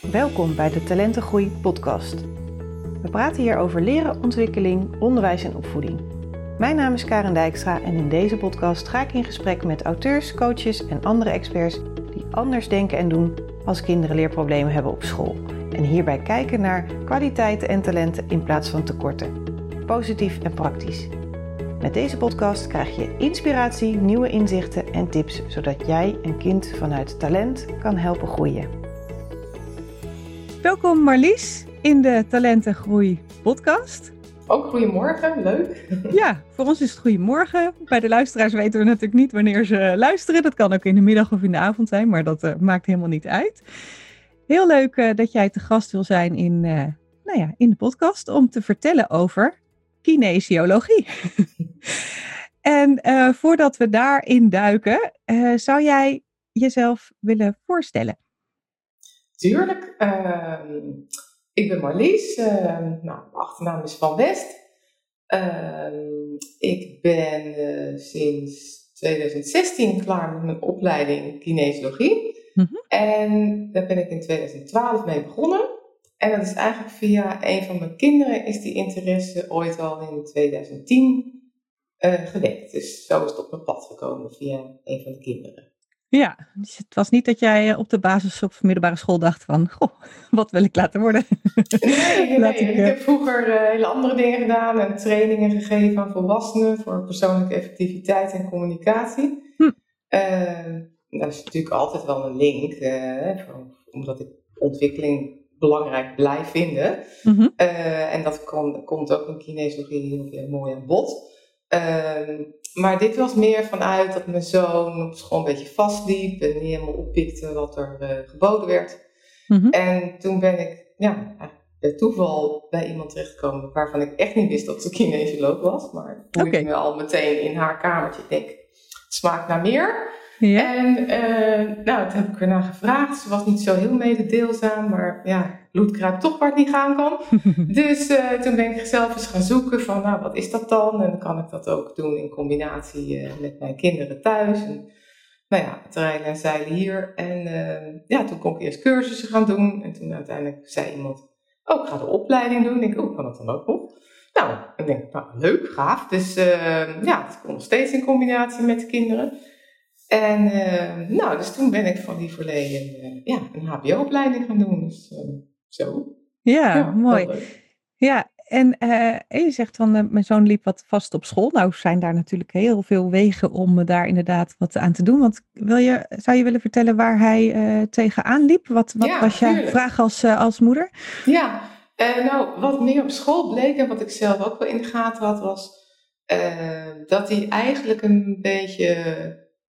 Welkom bij de Talentengroei podcast. We praten hier over leren, ontwikkeling, onderwijs en opvoeding. Mijn naam is Karen Dijkstra en in deze podcast ga ik in gesprek met auteurs, coaches en andere experts die anders denken en doen als kinderen leerproblemen hebben op school. En hierbij kijken naar kwaliteiten en talenten in plaats van tekorten. Positief en praktisch. Met deze podcast krijg je inspiratie, nieuwe inzichten en tips, zodat jij een kind vanuit talent kan helpen groeien. Welkom Marlies in de Talentengroei podcast. Ook goedemorgen, leuk. Ja, voor ons is het goedemorgen. Bij de luisteraars weten we natuurlijk niet wanneer ze luisteren. Dat kan ook in de middag of in de avond zijn, maar dat uh, maakt helemaal niet uit. Heel leuk uh, dat jij te gast wil zijn in, uh, nou ja, in de podcast om te vertellen over kinesiologie. en voordat we daarin duiken, zou jij jezelf willen voorstellen? Tuurlijk. Uh, ik ben Marlies. nou, mijn achternaam is Van West. Ehm, ik ben eh, sinds 2016 klaar met mijn opleiding kinesiologie. Mm -hmm. En daar ben ik in 2012 mee begonnen. En dat is eigenlijk via een van mijn kinderen is die interesse ooit al in 2010 uh, gewekt. Dus zo is het op mijn pad gekomen via een van de kinderen. Ja, dus het was niet dat jij op de basis of middelbare school dacht van, goh, wat wil ik laten worden? Nee, nee. Ik, ik, heb vroeger uh, hele andere dingen gedaan en trainingen gegeven aan volwassenen voor persoonlijke effectiviteit en communicatie. Hm. Uh, dat is natuurlijk altijd wel een link, uh, omdat ik ontwikkeling belangrijk blijf vinden. Mm -hmm. uh, en dat kon, komt ook in kinesiologie heel mooi aan bod. Uh, maar dit was meer vanuit dat mijn zoon op school een beetje vastliep en niet helemaal oppikte wat er uh, geboden werd. Mm -hmm. En toen ben ik ja, bij toeval bij iemand terechtgekomen waarvan ik echt niet wist dat ze kinesioloog was. Maar toen okay. ik me al meteen in haar kamertje denk, het smaakt naar meer. En uh, nou, toen heb ik ernaar gevraagd. Ze was niet zo heel mededeelzaam, maar ja, toch waar het niet gaan kan. dus uh, toen ben ik zelf eens gaan zoeken van, nou, wat is dat dan? En dan kan ik dat ook doen in combinatie uh, met mijn kinderen thuis. En, nou ja, het en zeilen hier. En ja, toen kon ik eerst cursussen gaan doen. En toen uiteindelijk zei iemand, oh, ik ga de opleiding doen. Ik denk, oh, kan dat dan ook nog? Nou, ik denk, nou, leuk, gaaf. Dus ja, dat kon nog steeds in combinatie met de kinderen. En uh, nou, dus toen ben ik van die verleden uh, ja, een HBO-opleiding gaan doen. Dus zo. Ja, ja mooi. Ja, en je zegt van mijn zoon liep wat vast op school. Nou zijn daar natuurlijk heel veel wegen om daar inderdaad wat aan te doen. Want wil je, zou je willen vertellen waar hij tegenaan liep? Wat, wat ja, was jouw vraag als, als moeder? Ja, nou wat meer op school bleek en wat ik zelf ook wel in de gaten had was... dat hij eigenlijk een beetje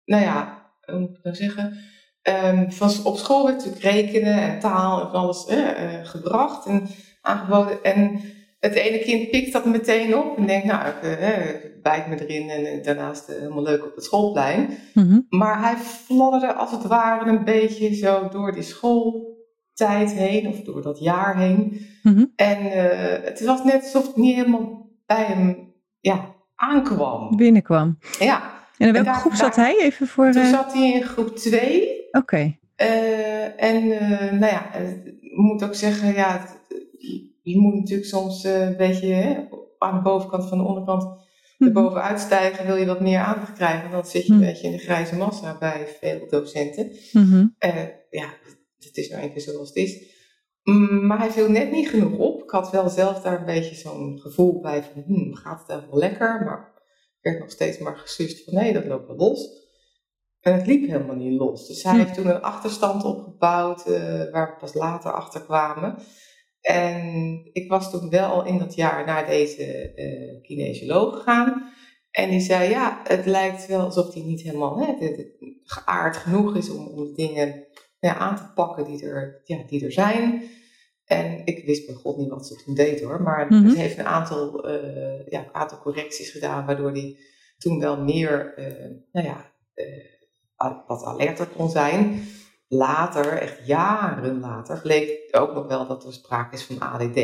nou ja, hoe moet ik nou zeggen? Um, van, op school werd natuurlijk rekenen en taal en van alles eh, uh, gebracht en aangeboden. En het ene kind pikt dat meteen op en denkt, nou, ik, uh, ik bijt me erin en daarnaast helemaal leuk op het schoolplein. Mm-hmm. Maar hij fladderde als het ware een beetje zo door die schooltijd heen of door dat jaar heen. Mm-hmm. En het was net alsof het niet helemaal bij hem ja, aankwam. Binnenkwam. Ja. En in welke en groep zat hij even voor? Toen zat hij in groep 2. Oké. Okay. Uh, en uh, nou ja, ik moet ook zeggen, ja, je moet natuurlijk soms een beetje hè, aan de bovenkant van de onderkant mm -hmm. erboven uitstijgen. Wil je wat meer aandacht krijgen, dan zit je een mm -hmm. beetje in de grijze massa bij veel docenten. Mm -hmm. ja, het is nou even zoals het is. Maar hij viel net niet genoeg op. Ik had wel zelf daar een beetje zo'n gevoel bij van, hmm, gaat het wel lekker? Maar werd nog steeds maar gesust van nee, dat loopt wel los. En het liep helemaal niet los. Dus hij hm. heeft toen een achterstand opgebouwd uh, waar we pas later achter kwamen. En ik was toen wel in dat jaar naar deze uh, kinesioloog gegaan. En die zei, ja, het lijkt wel alsof hij niet helemaal hè, geaard genoeg is om, om dingen ja, aan te pakken die er, ja, die er zijn. En ik wist bij God niet wat ze toen deed hoor. Maar mm -hmm. ze heeft een aantal, uh, ja, een aantal correcties gedaan, waardoor hij toen wel meer, nou ja, wat alerter kon zijn. Later, echt jaren later, bleek ook nog wel dat er sprake is van ADD.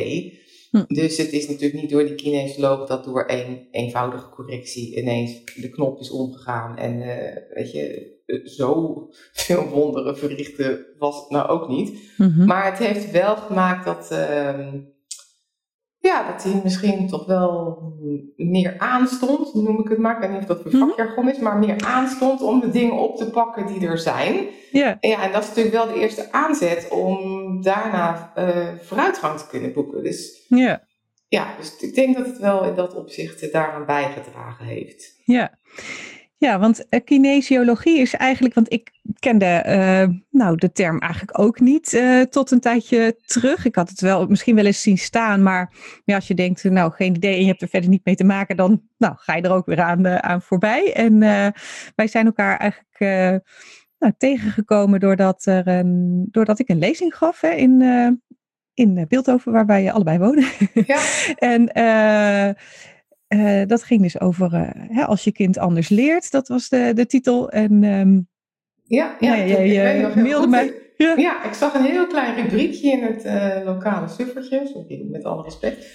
Hm. Dus het is natuurlijk niet door die kinesioloog dat door één eenvoudige correctie ineens de knop is omgegaan. En weet je, zo veel wonderen verrichten was het nou ook niet. Mhm. Maar het heeft wel gemaakt dat, ehm, ja, dat hij misschien toch wel meer aanstond, noem ik het maar. Ik weet niet of dat voor mhm. vakjargon is, maar meer aanstond om de dingen op te pakken die er zijn. Ja. En, ja, en dat is natuurlijk wel de eerste aanzet om daarna uh, vooruitgang te kunnen boeken. Dus ja. ja, dus ik denk dat het wel in dat opzicht daaraan bijgedragen heeft. Ja. Ja, want uh, kinesiologie is eigenlijk, want ik kende uh, nou, de term eigenlijk ook niet uh, tot een tijdje terug. Ik had het wel misschien wel eens zien staan, maar ja, als je denkt, nou geen idee en je hebt er verder niet mee te maken, dan nou, ga je er ook weer aan, aan voorbij. En wij zijn elkaar eigenlijk nou, tegengekomen doordat, er een, doordat ik een lezing gaf hè, in, in Beeldhoven, waar wij allebei wonen. Ja. en uh, dat ging dus over uh, hè, als je kind anders leert. Dat was de, de titel. En um, ja, ja, ja, je mailde mij. Ja. ja. ik zag een heel klein rubriekje in het uh, lokale suffertje. Sorry, met alle respect.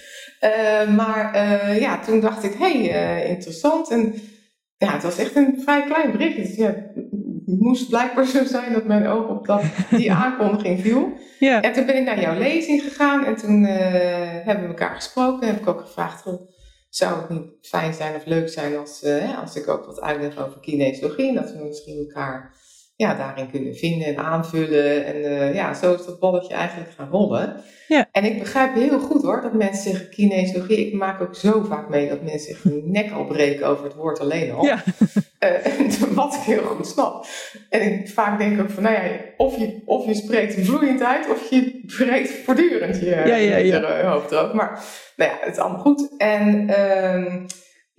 maar ja, toen dacht ik, hé, hey, interessant. En ja, het was echt een vrij klein berichtje. Dus ja, het moest blijkbaar zo zijn dat mijn oog op dat, die aankondiging viel. Ja. En toen ben ik naar jouw lezing gegaan. En toen hebben we elkaar gesproken. Heb ik ook gevraagd zou het niet fijn zijn of leuk zijn als, uh, als ik ook wat uitleg over kinesiologie. Dat we misschien elkaar ja, daarin kunnen vinden en aanvullen. En uh, ja, zo is dat balletje eigenlijk gaan rollen. Ja. En ik begrijp heel goed hoor, dat mensen zeggen kinesiologie. Ik maak ook zo vaak mee dat mensen zich hun nek al breken over het woord alleen al. Ja. Uh, wat ik heel goed snap. En ik vaak denk ook van, nou ja, of je, of je spreekt vloeiend uit, of je breekt voortdurend je, ja, ja, je hoofd erop. Maar nou ja, het is allemaal goed. En... Uh,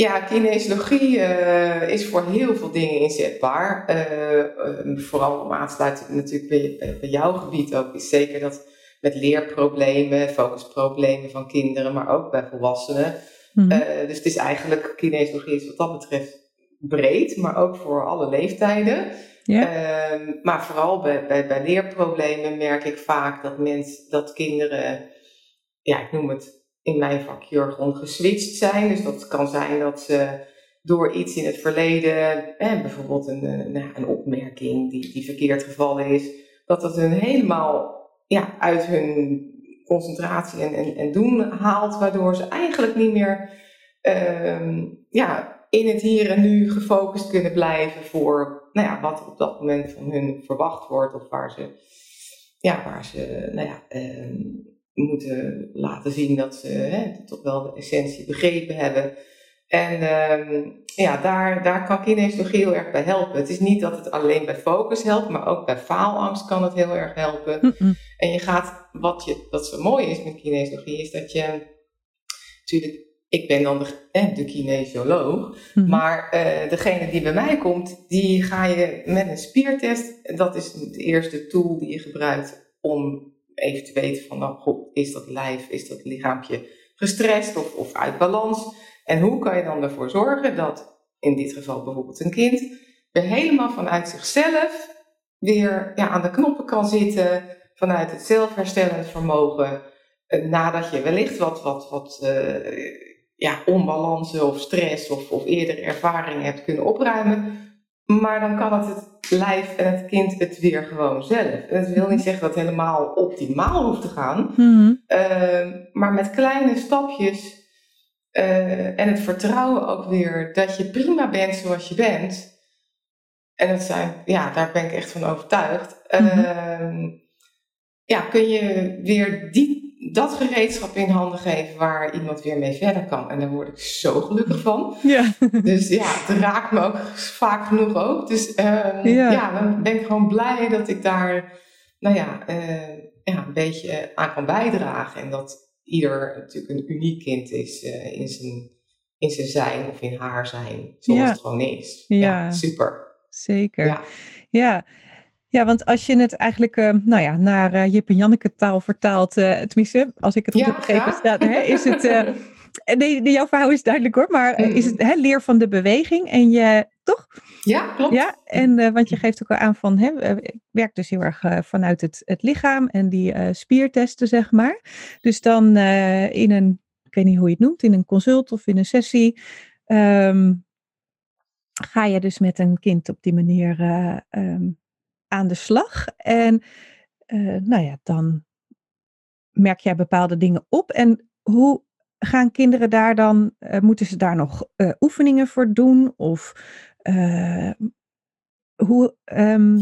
ja, kinesiologie uh, is voor heel veel dingen inzetbaar. Uh, vooral om aansluiten natuurlijk bij, bij, jouw gebied ook, is zeker dat met leerproblemen, focusproblemen van kinderen, maar ook bij volwassenen. Mm dus het is eigenlijk, kinesiologie is wat dat betreft breed, maar ook voor alle leeftijden. Yeah. maar vooral bij, bij, bij leerproblemen merk ik vaak dat, mensen, dat kinderen, ja, ik noem het in mijn vakjargon geswitcht zijn. Dus dat kan zijn dat ze door iets in het verleden, bijvoorbeeld een, een, een opmerking die, die verkeerd gevallen is, dat het hun helemaal ja, uit hun concentratie en, en, en doen haalt, waardoor ze eigenlijk niet meer ehm, ja, in het hier en nu gefocust kunnen blijven voor nou ja, wat op dat moment van hun verwacht wordt of waar ze, ja, waar ze nou ja, ehm, moeten laten zien dat ze hè, toch wel de essentie begrepen hebben. En ehm, ja, daar, daar kan kinesiologie heel erg bij helpen. Het is niet dat het alleen bij focus helpt, maar ook bij faalangst kan het heel erg helpen. En je gaat, wat, je, wat zo mooi is met kinesiologie, is dat je natuurlijk, ik ben dan de, de kinesioloog, mhm. maar uh, degene die bij mij komt, die ga je met een spiertest, dat is de eerste tool die je gebruikt om even te weten van, nou goed, is dat lijf, is dat lichaampje gestrest of, of uit balans? En hoe kan je dan ervoor zorgen dat, in dit geval bijvoorbeeld een kind, weer helemaal vanuit zichzelf weer ja, aan de knoppen kan zitten, vanuit het zelfherstellend vermogen, eh, nadat je wellicht wat, wat, wat uh, ja, onbalansen of stress of, of eerdere ervaringen hebt kunnen opruimen. Maar dan kan het het lijf en het kind het weer gewoon zelf. En dat wil niet zeggen dat het helemaal optimaal hoeft te gaan. Mhm. Ehm, maar met kleine stapjes uh, en het vertrouwen ook weer dat je prima bent zoals je bent. En dat zijn, ja, daar ben ik echt van overtuigd. Uh, ja, kun je weer die dat gereedschap in handen geven waar iemand weer mee verder kan. En daar word ik zo gelukkig van. Ja. Dus ja, het raakt me ook vaak genoeg ook. Dus uh, ja. dan ben ik gewoon blij dat ik daar, nou ja, uh, ja, een beetje aan kan bijdragen. En dat ieder natuurlijk een uniek kind is uh, in, zijn, in zijn zijn of in haar zijn, zoals het gewoon is. Ja, super. Zeker. Ja. Ja. Want als je het eigenlijk uh, nou ja, naar uh, Jip en Janneke taal vertaalt, uh, tenminste, als ik het goed heb begrepen, staat, hè, is het. nee, jouw verhaal is duidelijk hoor, maar is het hè, leer van de beweging en je, toch? Ja, klopt. Ja, en want je geeft ook al aan van, hè, ik werk dus heel erg vanuit het, het lichaam en die spiertesten, zeg maar. Dus dan in een, ik weet niet hoe je het noemt, in een consult of in een sessie. Um, ga je dus met een kind op die manier ehm, aan de slag. En nou ja, dan merk jij bepaalde dingen op. En hoe gaan kinderen daar dan, moeten ze daar nog oefeningen voor doen? Of hoe ehm,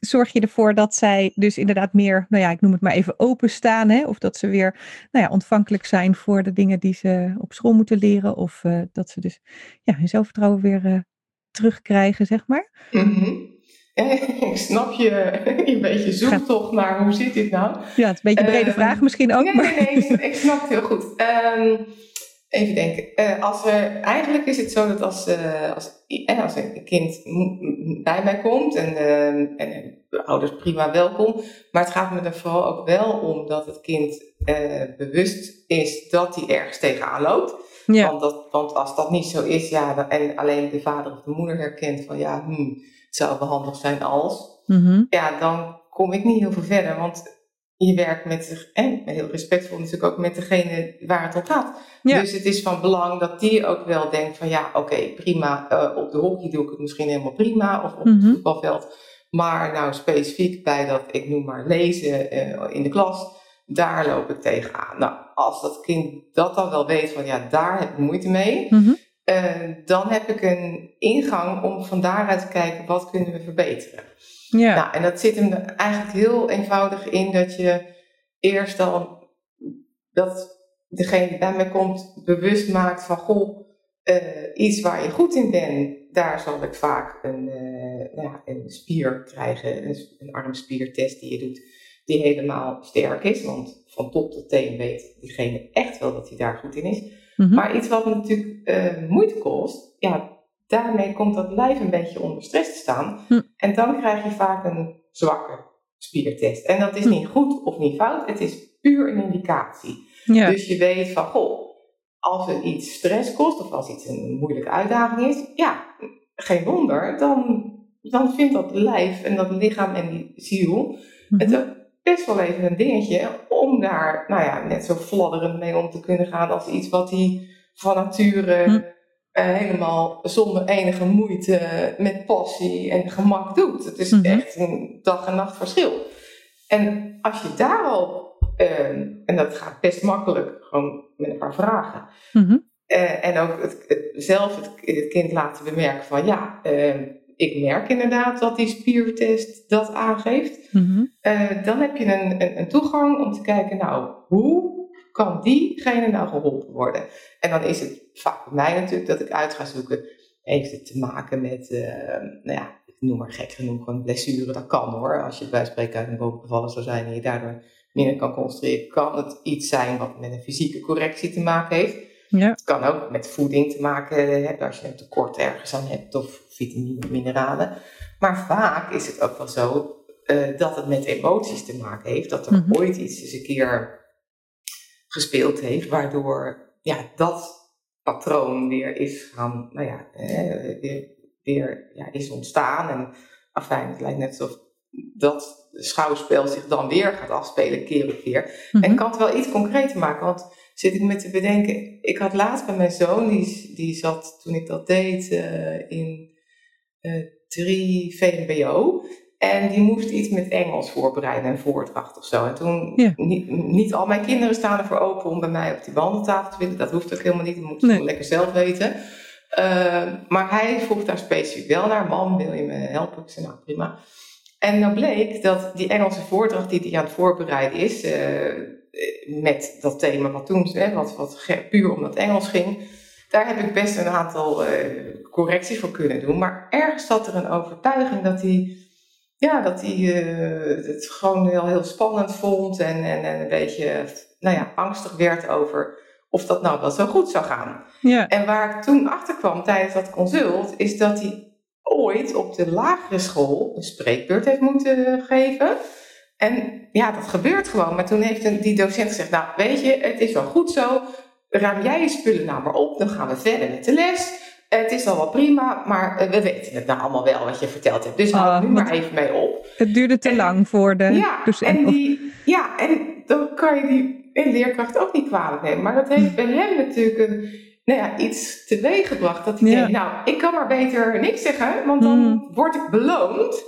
zorg je ervoor dat zij dus inderdaad meer, nou ja, ik noem het maar even openstaan, hè? of dat ze weer nou ja, ontvankelijk zijn voor de dingen die ze op school moeten leren, of dat ze dus ja, hun zelfvertrouwen weer terugkrijgen, zeg maar. Mm ik snap je, een beetje zoektocht naar hoe zit dit nou? Ja, het is een beetje een brede uh, vraag misschien ook. Nee, nee, nee, ik, ik snap het heel goed. Um, Even denken. Uh, als er, eigenlijk is het zo dat als, uh, als, eh, als een kind bij mij komt en, uh, en de ouders prima welkom, maar het gaat me er vooral ook wel om dat het kind bewust is dat hij ergens tegenaan loopt. Ja. Want, dat, want als dat niet zo is, ja, en alleen de vader of de moeder herkent van ja, hmm, zou handig zijn als, mm -hmm. ja, dan kom ik niet heel veel verder. Want je werkt met, en heel respectvol natuurlijk ook met degene waar het om gaat. Dus het is van belang dat die ook wel denkt van ja, oké, prima, uh, op de hockey doe ik het misschien helemaal prima, of op het mhm. voetbalveld. Maar nou specifiek bij dat, ik noem maar lezen uh, in de klas, daar loop ik tegenaan. Nou, als dat kind dat dan wel weet van ja, daar heb ik moeite mee, mm -hmm. Uh, dan heb ik een ingang om van daaruit te kijken wat kunnen we verbeteren. Ja. Nou, en dat zit hem eigenlijk heel eenvoudig in dat je eerst dan dat degene die bij mij komt bewust maakt van goh, uh, iets waar je goed in bent, daar zal ik vaak een, uh, nou, een spier krijgen, een, een armspiertest die je doet, die helemaal sterk is. Want van top tot teen weet diegene echt wel dat hij daar goed in is. Mm -hmm. Maar iets wat natuurlijk uh, moeite kost, ja, daarmee komt dat lijf een beetje onder stress te staan. Hm. En dan krijg je vaak een zwakke spiertest. En dat is hm. niet goed of niet fout, het is puur een indicatie. Dus je weet van, goh, als er iets stress kost of als iets een moeilijke uitdaging is, ja, geen wonder, dan, dan vindt dat lijf en dat lichaam en die ziel hm. het best wel even een dingetje om daar, nou ja, net zo fladderend mee om te kunnen gaan als iets wat hij van nature uh, helemaal zonder enige moeite, met passie en gemak doet. Het is -hmm. echt een dag en nacht verschil. En als je daarop, uh, en dat gaat best makkelijk, gewoon met een paar vragen. -hmm. uh, en ook het, het, zelf het, het, kind laten bemerken van ja, ehm, ik merk inderdaad dat die spiertest dat aangeeft. Mm -hmm. dan heb je een, een, een toegang om te kijken, nou, hoe kan diegene nou geholpen worden? En dan is het vaak bij mij natuurlijk dat ik uit ga zoeken, heeft het te maken met, uh, nou ja, ik noem maar gek genoeg een blessure, dat kan hoor. Als je bij spreken uit een boom gevallen zou zijn en je daardoor minder kan concentreren, kan het iets zijn wat met een fysieke correctie te maken heeft. Ja. Het kan ook met voeding te maken hebben, als je een tekort ergens aan hebt, of vitamine, mineralen. Maar vaak is het ook wel zo uh, dat het met emoties te maken heeft, dat er mm -hmm. ooit iets eens een keer gespeeld heeft, waardoor ja, dat patroon weer is gaan, nou ja, eh, weer, weer ja, is ontstaan. En afijn, het lijkt net alsof dat schouwspel zich dan weer gaat afspelen, keer op keer. En ik mhm. kan het wel iets concreter maken, want zit ik me te bedenken, ik had laatst bij mijn zoon, die, die zat toen ik dat deed uh, in uh, 3 VMBO. En die moest iets met Engels voorbereiden en voordracht of zo. En toen, niet, niet, al mijn kinderen staan ervoor open om bij mij op die wandeltafel te willen. Dat hoeft ook helemaal niet, dat moet nee. lekker zelf weten. Uh, maar hij vroeg daar specifiek wel naar. Mam, wil je me helpen? Ik zei, nou prima. En dan bleek dat die Engelse voordracht die hij aan het voorbereiden is, uh, met dat thema wat toen, hè, wat, wat puur om dat Engels ging, daar heb ik best een aantal uh, correcties voor kunnen doen. Maar ergens zat er een overtuiging dat hij ja, dat hij uh, het gewoon heel, heel spannend vond en, en, en, een beetje nou ja, angstig werd over of dat nou wel zo goed zou gaan. Ja. En waar ik toen achter kwam tijdens dat consult, is dat hij ooit op de lagere school een spreekbeurt heeft moeten geven. En ja, dat gebeurt gewoon. Maar toen heeft die docent gezegd, nou weet je, het is wel goed zo, ruim jij je spullen nou maar op, dan gaan we verder met de les. Het is al wel prima, maar eh, we weten het nou allemaal wel wat je verteld hebt. Dus hou uh, nu maar even mee op. Het duurde te lang voor de ja, docent. En die, ja, en dan kan je die leerkracht ook niet kwalijk nemen. Maar dat heeft bij hem natuurlijk een nou ja, iets teweeggebracht. Dat hij denkt, nou, ik kan maar beter niks zeggen, want dan mm. word ik beloond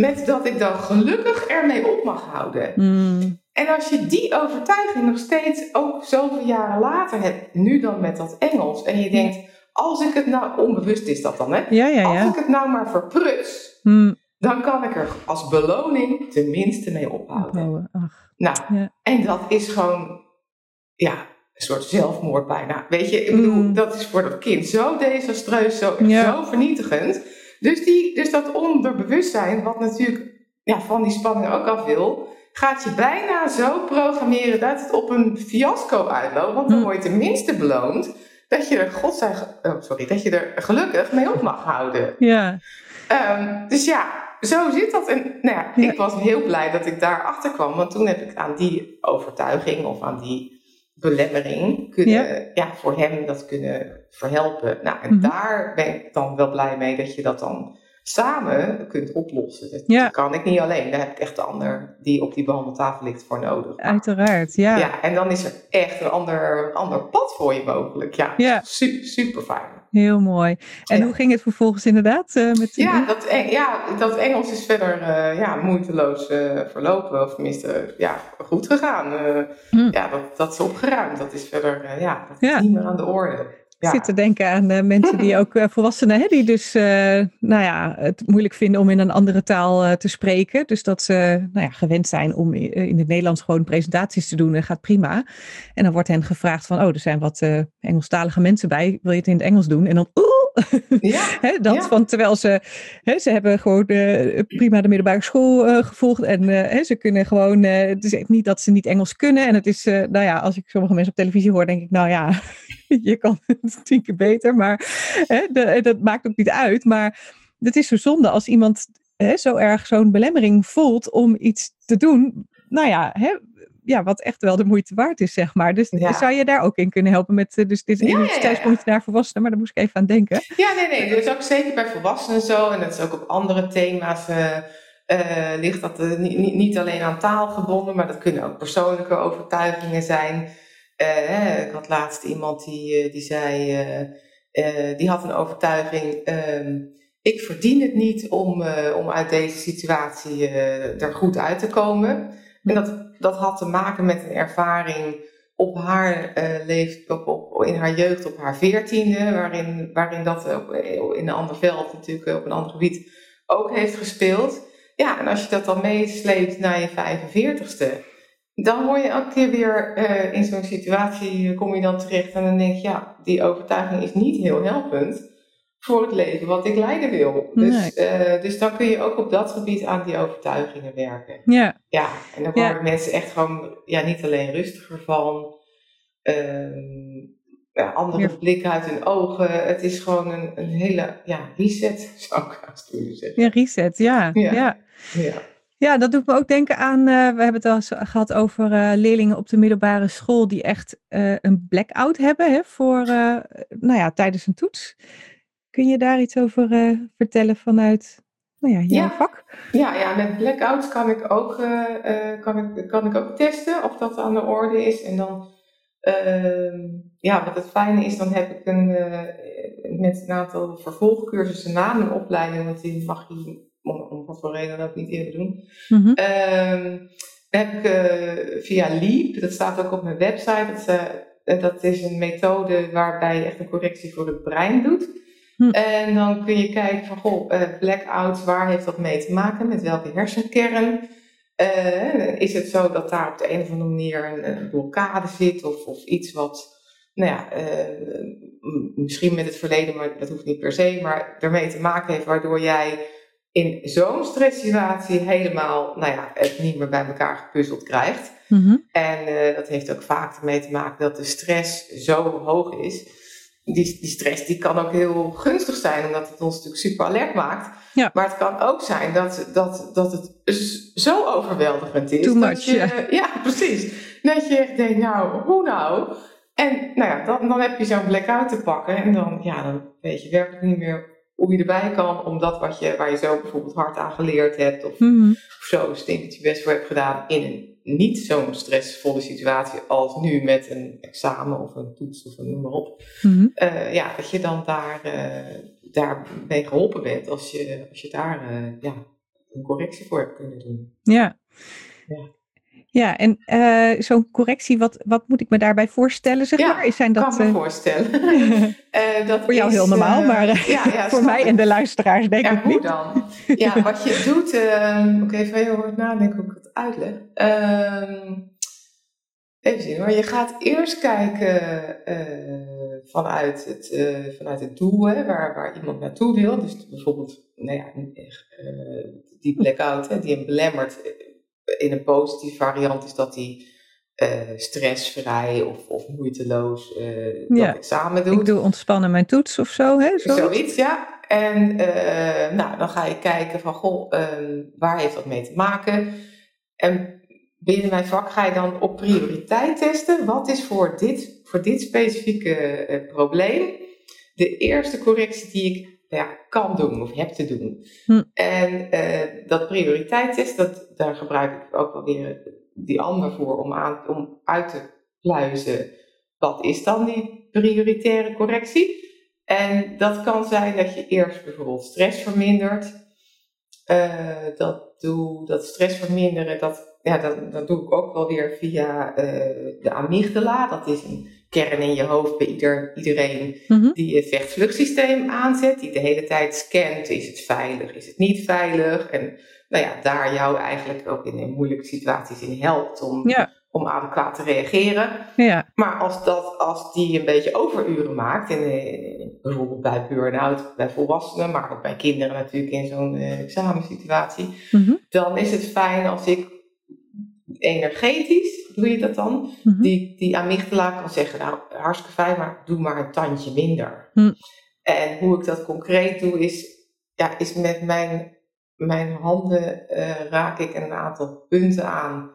met dat ik dan gelukkig ermee op mag houden. Mm. En als je die overtuiging nog steeds, ook zoveel jaren later hebt, nu dan met dat Engels, en je denkt, als ik het nou, onbewust is dat dan, hè? Ja, ja, als ik het nou maar verpruts, mm. dan kan ik er als beloning tenminste mee ophouden. Ach. Nou, en dat is gewoon, ja, een soort zelfmoord bijna. Weet je, ik bedoel, mm. dat is voor dat kind zo desastreus, zo, zo vernietigend. Dus, die, dus dat onderbewustzijn, wat natuurlijk ja, van die spanning ook af wil, gaat je bijna zo programmeren dat het op een fiasco uitloopt. Want dan mm. word je tenminste beloond dat je er, God oh, sorry, dat je er gelukkig mee op mag houden. Ja. Um, dus ja, zo zit dat. En nou ja, ik was heel blij dat ik daar achter kwam. Want toen heb ik aan die overtuiging of aan die belemmering kunnen, ja. voor hem dat kunnen verhelpen. Nou, en mhm. daar ben ik dan wel blij mee dat je dat dan samen kunt oplossen. Dat, kan ik niet alleen. Daar heb ik echt de ander die op die behandeltafel ligt voor nodig. Uiteraard, ja. Ja, en dan is er echt een ander, ander pad voor je mogelijk. Ja, ja. Super, super fijn. Heel mooi. En hoe ging het vervolgens inderdaad uh, met ja dat, ja, dat Engels is verder uh, ja, moeiteloos uh, verlopen. Of tenminste, ja, goed gegaan. Hm. Ja, dat, dat is opgeruimd. Dat is verder, ja, dat is niet meer aan de orde. Ik zit te denken aan uh, mensen die ook uh, volwassenen, hè, die dus uh, nou ja, het moeilijk vinden om in een andere taal te spreken. Dus dat ze nou ja, gewend zijn om in het Nederlands gewoon presentaties te doen en gaat prima. En dan wordt hen gevraagd van, oh, er zijn wat Engelstalige mensen bij, wil je het in het Engels doen? En dan, oeh, ja, dat, van, terwijl ze, ze hebben gewoon prima de middelbare school gevolgd en ze kunnen gewoon, het is niet dat ze niet Engels kunnen. En het is, nou ja, als ik sommige mensen op televisie hoor, denk ik, nou ja, je kan het tien keer beter, maar dat maakt ook niet uit. Maar het is zo zonde als iemand zo erg zo'n belemmering voelt om iets te doen. Nou ja, hè, ja, wat echt wel de moeite waard is, zeg maar. Dus zou je daar ook in kunnen helpen met, eh, dus dit is een ja, naar volwassenen, maar daar moest ik even aan denken. Ja, nee, nee, dat is ook zeker bij volwassenen zo en dat is ook op andere thema's uh, uh, ligt dat niet, niet alleen aan taal gebonden, maar dat kunnen ook persoonlijke overtuigingen zijn. Ik had laatst iemand die, eh, die zei, die had een overtuiging, uh, ik verdien het niet om, om uit deze situatie er goed uit te komen. En dat, dat had te maken met een ervaring op haar leeft, op, op, in haar jeugd op haar veertiende, waarin, waarin dat op, in een ander veld natuurlijk, op een ander gebied ook heeft gespeeld. Ja, en als je dat dan meesleept naar je 45ste, dan word je elke keer weer uh, in zo'n situatie, eh, kom je dan terecht en dan denk je, ja, die overtuiging is niet heel helpend voor het leven wat ik leiden wil. Dus, uh, dus dan kun je ook op dat gebied aan die overtuigingen werken. Ja. Ja, en dan worden mensen echt gewoon, ja, niet alleen rustiger van, uh, ja, andere ja. blik uit hun ogen. Het is gewoon een, een hele, ja, reset, zou ik haast willen zeggen. Ja, reset, ja. ja. ja. Ja, dat doet me ook denken aan, uh, we hebben het al eens gehad over uh, leerlingen op de middelbare school die echt een blackout hebben hè, voor, nou ja, tijdens een toets. Kun je daar iets over vertellen vanuit nou ja, jouw ja. vak? Ja, ja, met blackouts kan ik, ook, kan, ik, kan ik ook testen of dat aan de orde is. En dan, ehm, ja, wat het fijne is, dan heb ik een, met een aantal vervolgcursussen na mijn opleiding, want die mag je om, om wat voor reden ook niet eerder doen. Mm -hmm. heb ik via Leap, dat staat ook op mijn website, dat, dat is een methode waarbij je echt een correctie voor het brein doet. Hm. En dan kun je kijken van, goh, uh, blackouts, waar heeft dat mee te maken? Met welke hersenkern? is het zo dat daar op de een of andere manier een, een blokkade zit of, of iets wat nou ja, misschien met het verleden, maar dat hoeft niet per se, maar ermee te maken heeft waardoor jij in zo'n stresssituatie helemaal, nou ja, het niet meer bij elkaar gepuzzeld krijgt. Mhm. En uh, dat heeft ook vaak ermee te maken dat de stress zo hoog is. Die, die stress die kan ook heel gunstig zijn, omdat het ons natuurlijk super alert maakt. Ja. Maar het kan ook zijn dat, dat, dat het zo overweldigend is. Too much, je, ja. ja, precies. Dat je echt denkt, nou, hoe nou? En nou ja, dan, dan heb je zo'n blackout te pakken. En dan, ja, dan weet je werkelijk niet meer hoe je erbij kan om dat wat je, waar je zo bijvoorbeeld hard aan geleerd hebt of, mm -hmm. of zo je best voor hebt gedaan in een niet zo'n stressvolle situatie als nu met een examen of een toets of een noem maar op. Mhm. Eh, ja, dat je dan daar, uh, daarmee geholpen bent als je, als je daar ja, een correctie voor hebt kunnen doen. Ja. ja. Ja, en uh, zo'n correctie, wat, wat moet ik me daarbij voorstellen? Zeg ja, maar? Zijn dat, kan me uh, voorstellen. uh, dat voor jou heel normaal, maar ja, ja, voor mij en de luisteraars denk ik hoe dan? Ja, wat je doet, ehm, oké, even heel hard nadenken hoe ik het uitleg. Ehm, even zien hoor, je gaat eerst kijken vanuit, het, vanuit het doel, hè, waar, waar iemand naartoe wil. Dus bijvoorbeeld, nou ja, die blackout, hè, die hem belemmert in een positieve variant is dat hij uh, stressvrij of, of moeiteloos uh, ja. dat examen doet. Ik doe ontspannen mijn toets of zo, hè? Zoiets, Zoiets ja. En uh, nou, dan ga je kijken van, goh, ehm, waar heeft dat mee te maken? En binnen mijn vak ga je dan op prioriteit testen. Wat is voor dit, voor dit specifieke probleem de eerste correctie die ik ja, kan doen of heb te doen. Hm. En uh, dat prioriteitstest, dat, daar gebruik ik ook wel weer die ander voor om, aan, om uit te pluizen. Wat is dan die prioritaire correctie? En dat kan zijn dat je eerst bijvoorbeeld stress vermindert. Uh, dat, doe, dat stress verminderen, dat, ja, dat, dat doe ik ook wel weer via uh, de amygdala. Dat is een kern in je hoofd bij ieder, iedereen mhm. die je vechtvluchtsysteem aanzet, die de hele tijd scant, is het veilig, is het niet veilig? En nou ja, daar jou eigenlijk ook in moeilijke situaties in helpt om, om adequaat te reageren. Ja. Maar als, dat, als die een beetje overuren maakt, en, eh, bijvoorbeeld bij burn-out, bij volwassenen, maar ook bij kinderen natuurlijk in zo'n uh, examensituatie, mhm. dan is het fijn als ik energetisch, doe je dat dan, mhm. die, die amygdala kan zeggen, nou hartstikke fijn, maar doe maar een tandje minder. Mhm. En hoe ik dat concreet doe is, ja, is met mijn, mijn handen uh, raak ik een aantal punten aan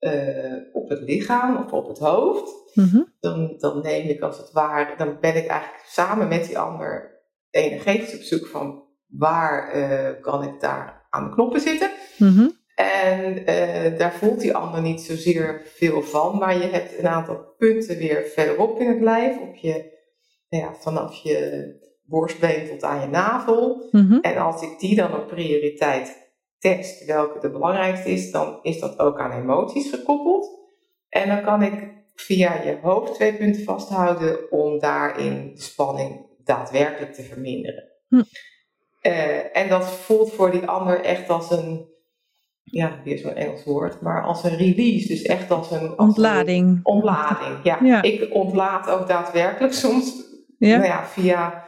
uh, op het lichaam of op het hoofd. Mhm. dan, dan neem ik als het ware, dan ben ik eigenlijk samen met die ander energetisch op zoek van waar uh, kan ik daar aan de knoppen zitten. En uh, daar voelt die ander niet zozeer veel van, maar je hebt een aantal punten weer verderop in het lijf, op je, nou ja, vanaf je borstbeen tot aan je navel. Mm-hmm. En als ik die dan op prioriteit test, welke de belangrijkste is, dan is dat ook aan emoties gekoppeld. En dan kan ik via je hoofd twee punten vasthouden om daarin de spanning daadwerkelijk te verminderen. Hm. Uh, en dat voelt voor die ander echt als een ja, weer zo'n Engels woord, maar als een release, dus echt als een... ontlading. ontlading, ja. Ik ontlaat ook daadwerkelijk soms, ja. Nou ja, via,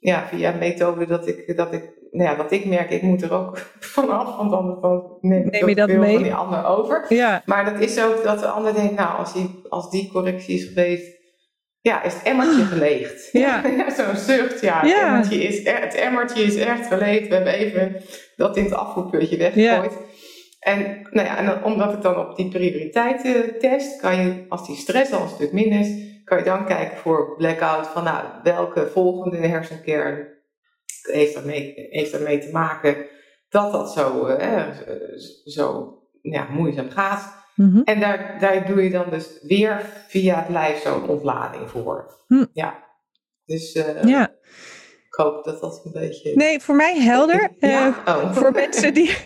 ja, via methoden dat ik, dat ik, nou ja, dat ik merk, ik moet er ook vanaf, want anders neem, neem je dat mee? van die ander over. Ja. Maar dat is ook dat de ander denkt, nou, als die, als die correctie is geweest, ja, is het emmertje geleegd. Ja. Zo'n zucht, ja. Het, Emmertje is, het emmertje is echt geleegd. We hebben even dat in het afvoerputje weggegooid. En, nou ja, en omdat ik dan op die prioriteiten test, kan je, als die stress al een stuk minder is, kan je dan kijken voor blackout van nou, welke volgende hersenkern heeft daarmee, heeft daarmee te maken dat dat zo, eh, zo ja, moeizaam gaat. Mhm. En daar, daar doe je dan dus weer via het lijf zo'n ontlading voor. Hm. Ja. Dus uh, ja. Hoop dat dat een beetje. Nee, voor mij helder. Ja? Uh, oh. Voor mensen die,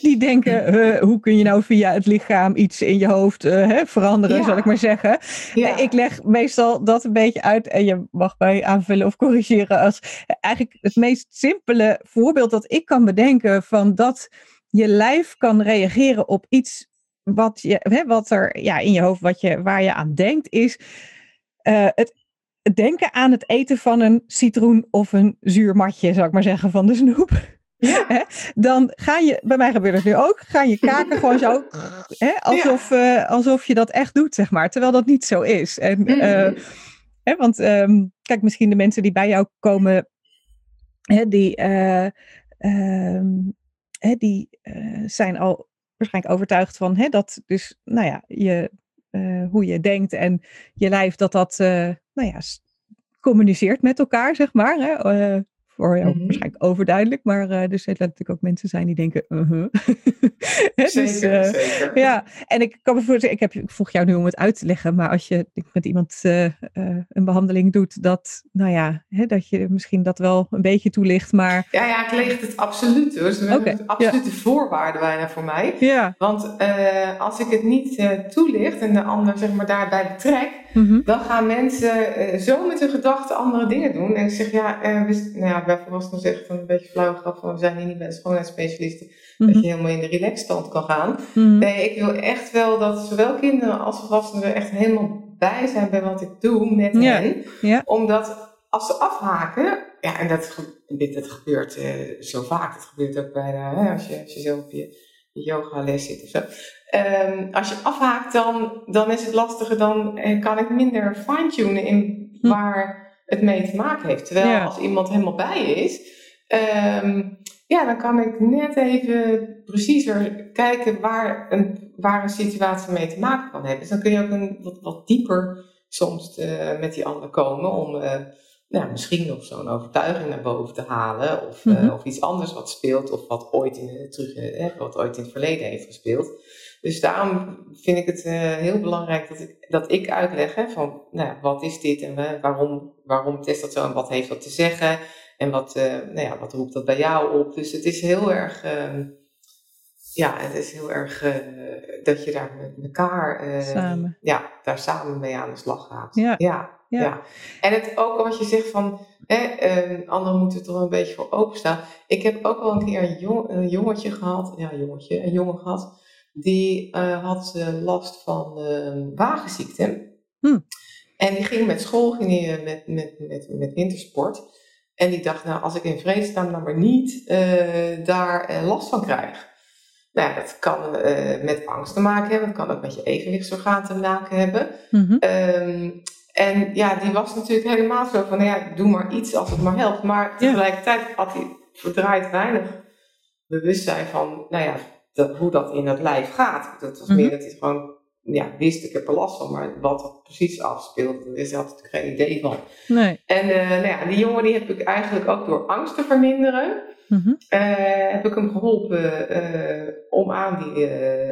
die denken, uh, hoe kun je nou via het lichaam iets in je hoofd uh, hè, veranderen, ja. zal ik maar zeggen. Ja. ik leg meestal dat een beetje uit en je mag mij aanvullen of corrigeren als eigenlijk het meest simpele voorbeeld dat ik kan bedenken van dat je lijf kan reageren op iets wat, je, hè, wat er ja, in je hoofd, wat je, waar je aan denkt, is uh, het denken aan het eten van een citroen of een zuur matje, zou ik maar zeggen, van de snoep. Ja. dan ga je, bij mij gebeurt het nu ook, ga je kaken gewoon zo, hè, alsof, ja. uh, alsof je dat echt doet, zeg maar. Terwijl dat niet zo is. En, mm. uh, hè, want um, kijk, misschien de mensen die bij jou komen, hè, die, uh, hè, die zijn al waarschijnlijk overtuigd van hè, dat dus, nou ja, je, hoe je denkt en je lijf, dat dat, nou ja, communiceert met elkaar, zeg maar. Hè, voor jou mhm. waarschijnlijk overduidelijk, maar uh, er zullen natuurlijk ook mensen zijn die denken, uh -huh. dus, zeker, uh, zeker. Ja, en ik kan me voorstellen, ik, heb, ik vroeg jou nu om het uit te leggen, maar als je met iemand uh, een behandeling doet, dat, nou ja, hè, dat je misschien dat wel een beetje toelicht, maar... Ja, ja, ik leg het absoluut. Dus okay, absolute ja. voorwaarden bijna voor mij. Ja. Want als ik het niet toelicht en de ander zeg maar daarbij betrek, mm -hmm. dan gaan mensen zo met hun gedachten andere dingen doen. En ik zeg, ja, we, nou ja bij volwassenen zegt dan een beetje flauw grap van we zijn hier niet bij de schoonheidsspecialisten, mm dat je helemaal in de relaxstand kan gaan. Mhm. Nee, ik wil echt wel dat zowel kinderen als volwassenen er echt helemaal bij zijn bij wat ik doe met hen. Omdat als ze afhaken, ja, en dat, dit, dat gebeurt uh, zo vaak, dat gebeurt ook bij hè, als, je, als je zo op je, yoga les zit of zo. Um, als je afhaakt, dan, dan is het lastiger, dan eh, kan ik minder fine-tunen in hm. waar het mee te maken heeft. Terwijl als iemand helemaal bij is, um, ja, dan kan ik net even preciezer kijken waar een, waar een situatie mee te maken kan hebben. Dus dan kun je ook een, wat, wat dieper soms uh, met die ander komen om uh, nou, misschien nog zo'n overtuiging naar boven te halen. Of, uh, of iets anders wat speelt of wat ooit in, terug, wat ooit in het verleden heeft gespeeld. Dus daarom vind ik het uh, heel belangrijk dat ik, dat ik uitleg hè, van nou, wat is dit en uh, waarom, waarom test dat zo en wat heeft dat te zeggen en wat, uh, nou ja, wat roept dat bij jou op. Dus het is heel erg, ehm, ja, het is heel erg dat je daar met elkaar samen. Ja, daar samen mee aan de slag gaat. Ja. Ja, ja. ja. En het ook wat je zegt van hè, anderen moeten er toch een beetje voor openstaan. Ik heb ook wel een keer een, jong, een jongetje gehad, ja, jongetje, een jongen gehad die uh, had last van uh, wagenziekte. Hm. En die ging met school, ging die, met, met, met, met wintersport. En die dacht, nou, als ik in vredesnaam nou maar niet daar last van krijg. Nou, dat kan met angst te maken hebben. Dat kan ook met je evenwichtsorgaan te maken hebben. Mm -hmm. um, en ja, die was natuurlijk helemaal zo van, nou ja, doe maar iets als het maar helpt. Maar tegelijkertijd had hij verdraaid weinig bewustzijn van, nou ja, dat, hoe dat in het lijf gaat. Dat was meer mhm. dat hij gewoon ja, wist, ik heb er last van, maar wat er precies afspeelt, daar had natuurlijk geen idee van. Nee. En uh, nou ja, die jongen die heb ik eigenlijk ook door angst te verminderen, mm -hmm. uh, heb ik hem geholpen uh, om aan die,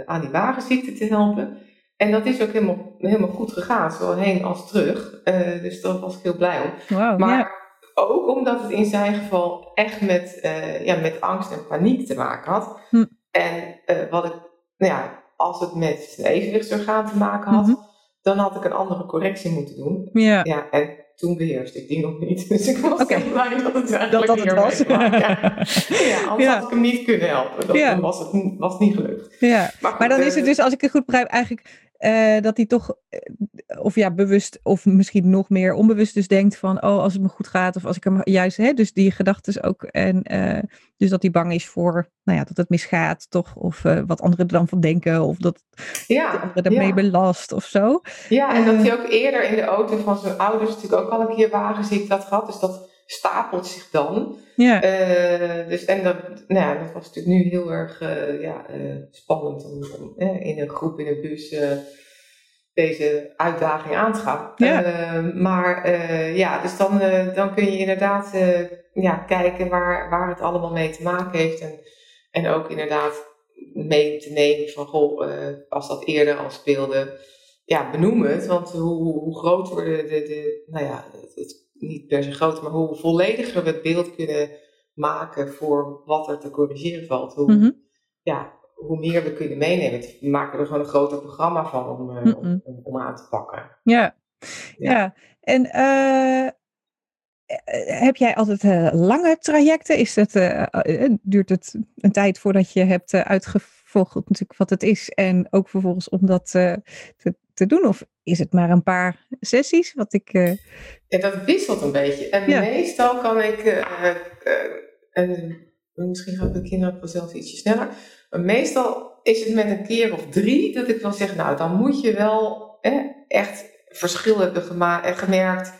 aan die wagenziekte te helpen. En dat is ook helemaal, helemaal goed gegaan, zowel heen als terug. dus daar was ik heel blij om. Wow, maar ja. ook omdat het in zijn geval echt met, ja, met angst en paniek te maken had. Hm. En uh, wat ik, nou ja, als het met de evenwichtsorgaan te maken had, mm -hmm. dan had ik een andere correctie moeten doen. Ja. ja en toen beheerste ik die nog niet. Dus ik was okay. heel blij dat het eigenlijk dat, dat het was. Ja. ja, anders ja. had ik hem niet kunnen helpen. Dat, ja. Dan was het was niet gelukt. Ja. Maar, goed, maar dan uh, is het dus, als ik het goed begrijp, eigenlijk uh, dat hij toch, uh, of ja, bewust of misschien nog meer onbewust dus denkt van, oh, als het me goed gaat, of als ik hem juist, hè, dus die gedachten ook, en uh, dus dat hij bang is voor, nou ja, dat het misgaat, toch, of wat anderen er dan van denken, of dat ja, de anderen ermee ja. belast, of zo. Ja, en dat hij ook eerder in de auto van zijn ouders natuurlijk ook al een keer wagenziekte had gehad, dus dat stapelt zich dan. Ja. Uh, dus, en dat, nou ja, dat was natuurlijk nu heel erg uh, ja, uh, spannend om, om in een groep, in een bus, deze uitdaging aan te gaan. Ja. maar ja, dus dan, dan kun je inderdaad ja, kijken waar, waar het allemaal mee te maken heeft. En, en ook inderdaad mee te nemen van, goh, als dat eerder al speelde, ja, benoem het. Want hoe, hoe groot worden de, de, nou ja, het, het niet per se groter, maar hoe vollediger we het beeld kunnen maken voor wat er te corrigeren valt. Hoe, mm -hmm. ja, hoe meer we kunnen meenemen. We maken er gewoon een groter programma van om, mm -hmm. om, om, aan te pakken. Ja, ja. ja. en uh, heb jij altijd uh, lange trajecten? Is het, duurt het een tijd voordat je hebt uitgevolgd natuurlijk wat het is en ook vervolgens om dat te, te doen? Of is het maar een paar sessies? Wat ik, uh... ja, dat wisselt een beetje. En ja. meestal kan ik, uh, uh, en misschien gaat de kinderen vanzelf ietsje sneller, maar meestal is het met een keer of drie dat ik wel zeg, nou dan moet je wel eh, echt verschil hebben gemerkt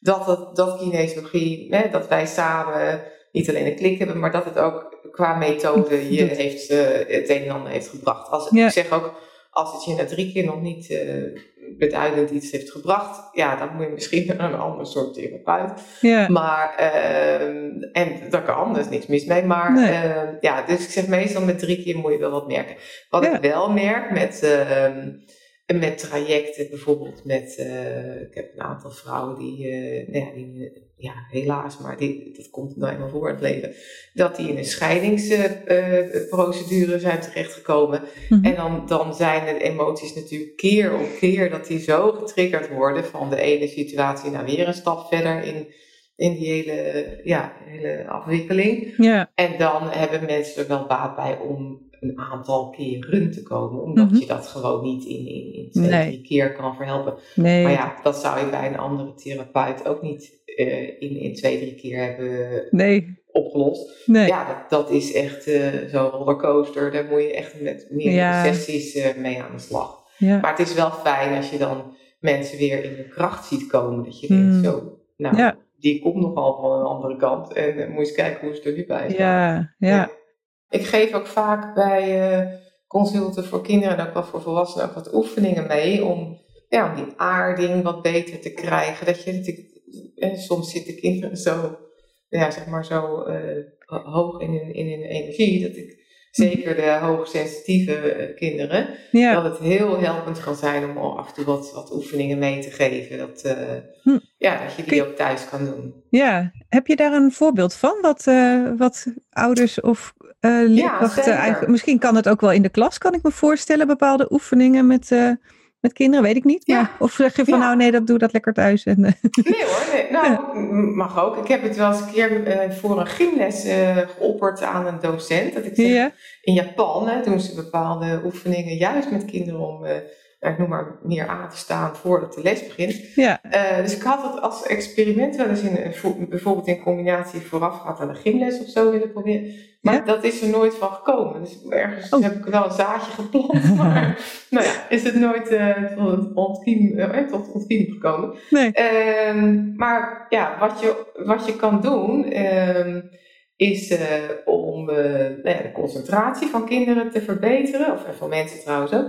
dat, het, dat kinesiologie, eh, dat wij samen niet alleen een klik hebben, maar dat het ook qua methode je heeft, het een en ander heeft gebracht. Als, ja. Ik zeg ook, als het je na drie keer nog niet uh, beduidend iets heeft gebracht, ja, dan moet je misschien naar een ander soort therapeut. Ja. Maar, ehm, en daar kan anders niks mis mee. Maar Nee. ehm, ja, dus ik zeg meestal met drie keer moet je wel wat merken. Wat Ja. ik wel merk met, ehm, met trajecten, bijvoorbeeld met, eh, ik heb een aantal vrouwen die, eh, nou ja, die eh, ja, helaas, maar die, dat komt nou eenmaal voor het leven, dat die in een scheidingsprocedure zijn terechtgekomen. Mhm. En dan, dan zijn de emoties natuurlijk keer op keer dat die zo getriggerd worden van de ene situatie naar weer een stap verder in, in die hele, ja, hele afwikkeling. En dan hebben mensen er wel baat bij om een aantal keren te komen, omdat Mhm. je dat gewoon niet in, in, in twee, Nee. drie keer kan verhelpen. Nee. Maar ja, dat zou je bij een andere therapeut ook niet eh, in, in twee, drie keer hebben Nee. opgelost. Nee. Ja, dat, dat is echt eh, zo'n rollercoaster. Daar moet je echt met meerdere Ja. sessies eh, mee aan de slag. Ja. Maar het is wel fijn als je dan mensen weer in de kracht ziet komen. Dat je denkt, Hmm. zo, nou, Ja. die komt nogal van een andere kant. En moet je eens kijken hoe ze er nu bij staan. Ja. Ja. Ik geef ook vaak bij consulten voor kinderen en ook wel voor volwassenen ook wat oefeningen mee. Om, ja, om die aarding wat beter te krijgen. Dat je eh, soms zitten kinderen zo, ja, zeg maar zo eh, hoog in hun, in hun energie. Dat ik, zeker de hoogsensitieve eh, kinderen, Ja. dat het heel helpend kan zijn om al af en toe wat, wat oefeningen mee te geven. Dat, eh, Hm. ja, dat je die ook thuis kan doen. Ja. Heb je daar een voorbeeld van? Wat, wat ouders of eh leerkrachten eigenlijk... Misschien kan het ook wel in de klas, kan ik me voorstellen. Bepaalde oefeningen met, met kinderen, weet ik niet. Ja. Maar, of zeg je van Ja. nou nee, dat doe dat lekker thuis. En, eh, Nee hoor, nee. nou mag ook. Ik heb het wel eens een keer eh, voor een gymles eh, geopperd aan een docent. Dat ik zeg, ja. in Japan hè, doen ze bepaalde oefeningen juist met kinderen om, nou, ik noem maar, meer aan te staan voordat de les begint. Ja. Eh, dus ik had het als experiment wel eens in, bijvoorbeeld in combinatie voorafgaand aan een gymles of zo willen proberen. Maar Ja? dat is er nooit van gekomen. Dus ergens Oh. heb ik wel een zaadje geplant. Maar nou ja, is het nooit eh, tot het ontkiem, eh, tot ontkiem gekomen. Nee. Ehm, maar ja, wat je, wat je kan doen, ehm, is om eh, nou ja, de concentratie van kinderen te verbeteren, of van mensen trouwens ook,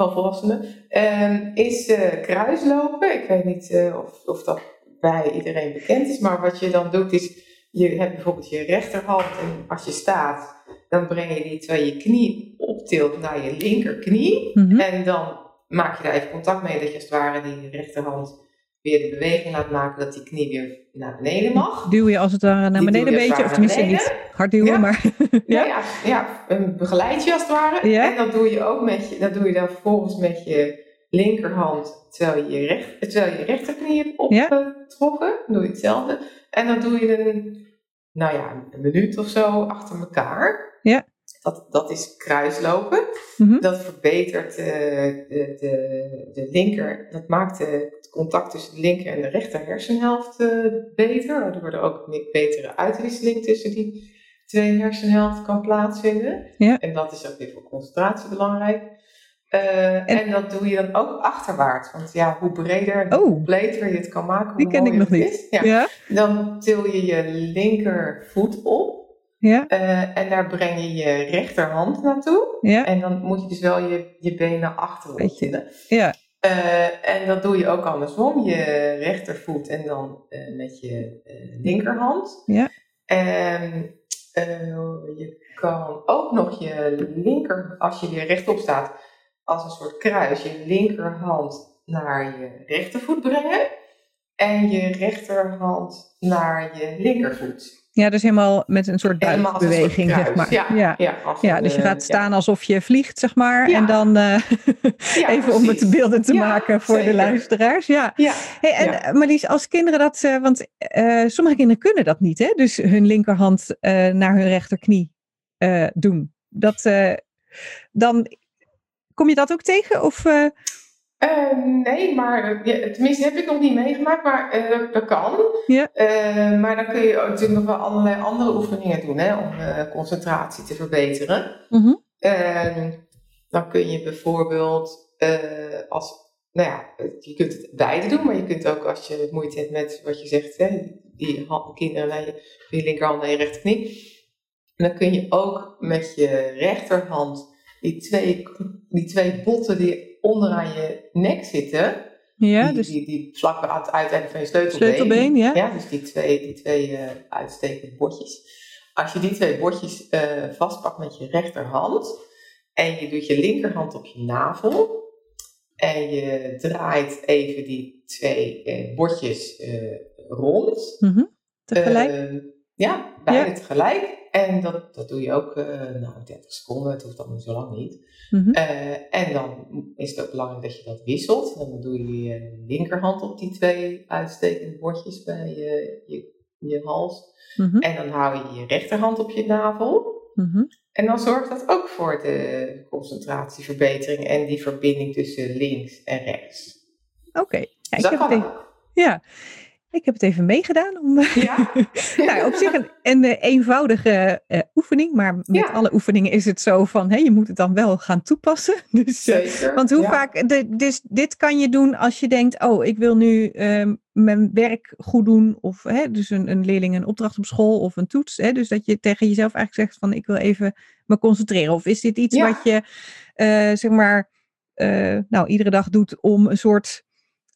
van volwassenen, ehm, is eh, kruislopen. Ik weet niet eh, of, of dat bij iedereen bekend is, maar wat je dan doet is, je hebt bijvoorbeeld je rechterhand en als je staat, dan breng je die terwijl je knie optilt naar je linkerknie. Mhm. En dan maak je daar even contact mee dat je als het ware die rechterhand weer de beweging laat maken dat die knie weer naar beneden mag. Duw je als het ware naar beneden een beetje. Of tenminste niet hard duwen, Ja. maar... Ja, ja? ja, ja, een begeleid je als het ware. Ja. En dat doe je ook met je, dat doe je dan vervolgens met je linkerhand terwijl je je, recht, terwijl je, rechterknie hebt opgetrokken. Doe je hetzelfde. En dan doe je een, nou ja, een minuut of zo achter elkaar. Ja. Dat, dat is kruislopen. Mhm. Dat verbetert eh, de, de, de linker, dat maakt de- contact tussen de linker en de rechter hersenhelft eh, beter. Waardoor er ook een betere uitwisseling tussen die twee hersenhelften kan plaatsvinden. Ja. En dat is ook weer voor concentratie belangrijk. Eh, en, dat doe je dan ook achterwaarts. Want ja, hoe breder en Oh. hoe completer je het kan maken, Die ken ik nog niet. Ja. Ja? Dan til je je linkervoet op. Ja? eh, en daar breng je je rechterhand naartoe. Ja? En dan moet je dus wel je, je benen achterop. Ja. Eh, en dat doe je ook andersom. Je rechtervoet en dan eh, met je eh, linkerhand. Ja. En je kan ook nog je linker, als je weer rechtop staat, als een soort kruis, je linkerhand naar je rechtervoet brengen. En je rechterhand naar je linkervoet. Ja, dus helemaal met een soort buikbeweging, zeg maar. Ja, ja. ja, dus je eh, gaat staan alsof je vliegt, zeg maar. En dan eh, even om het beelden te maken voor de luisteraars. Ja. Ja, Hey, en eh, Marlies, als kinderen dat, want sommige kinderen kunnen dat niet, hè? Dus hun linkerhand naar hun rechterknie doen. Dat, dan kom je dat ook tegen? Of, eh, Eh, nee, maar eh, ja, tenminste heb ik nog niet meegemaakt, maar eh, dat, kan. Ja. Eh, maar dan kun je ook natuurlijk nog wel allerlei andere oefeningen doen hè, om eh, concentratie te verbeteren. Mhm. Eh, dan kun je bijvoorbeeld als, nou ja, je kunt het beide doen, maar je kunt ook als je moeite hebt met wat je zegt, hè, die kinderen naar je, je linkerhand naar je rechterknie. Dan kun je ook met je rechterhand die twee, die twee botten die onderaan je nek zitten, Ja, die, dus die, die vlak aan het uiteinde van je sleutelbeen. sleutelbeen, ja. Ja, dus die twee, die twee uh, uitstekende bordjes. Als je die twee bordjes uh, vastpakt met je rechterhand en je doet je linkerhand op je navel en je draait even die twee uh, bordjes rond. Mm -hmm. Tegelijk? ja, beide ja. tegelijk. En dat, dat doe je ook uh, nou, 30 seconden, het hoeft dan niet zo lang niet. Mm -hmm. uh, en dan is het ook belangrijk dat je dat wisselt. En dan doe je je linkerhand op die twee uitstekende bordjes bij je, je, je hals. Mm -hmm. En dan hou je je rechterhand op je navel. Mm -hmm. En dan zorgt dat ook voor de concentratieverbetering en die verbinding tussen links en rechts. Oké. Okay. Ja, dus. Ja, ik heb het even meegedaan. Om, ja? nou, op zich een, een eenvoudige uh, oefening, maar met ja. alle oefeningen is het zo van, hey, je moet het dan wel gaan toepassen. Dus, Zeker, want hoe ja. vaak, de, dus dit kan je doen als je denkt, oh, ik wil nu uh, mijn werk goed doen, of hè, dus een, een leerling een opdracht op school of een toets. Hè, dus dat je tegen jezelf eigenlijk zegt van, ik wil even me concentreren. Of is dit iets Ja. wat je, uh, zeg maar, uh, nou, iedere dag doet om een soort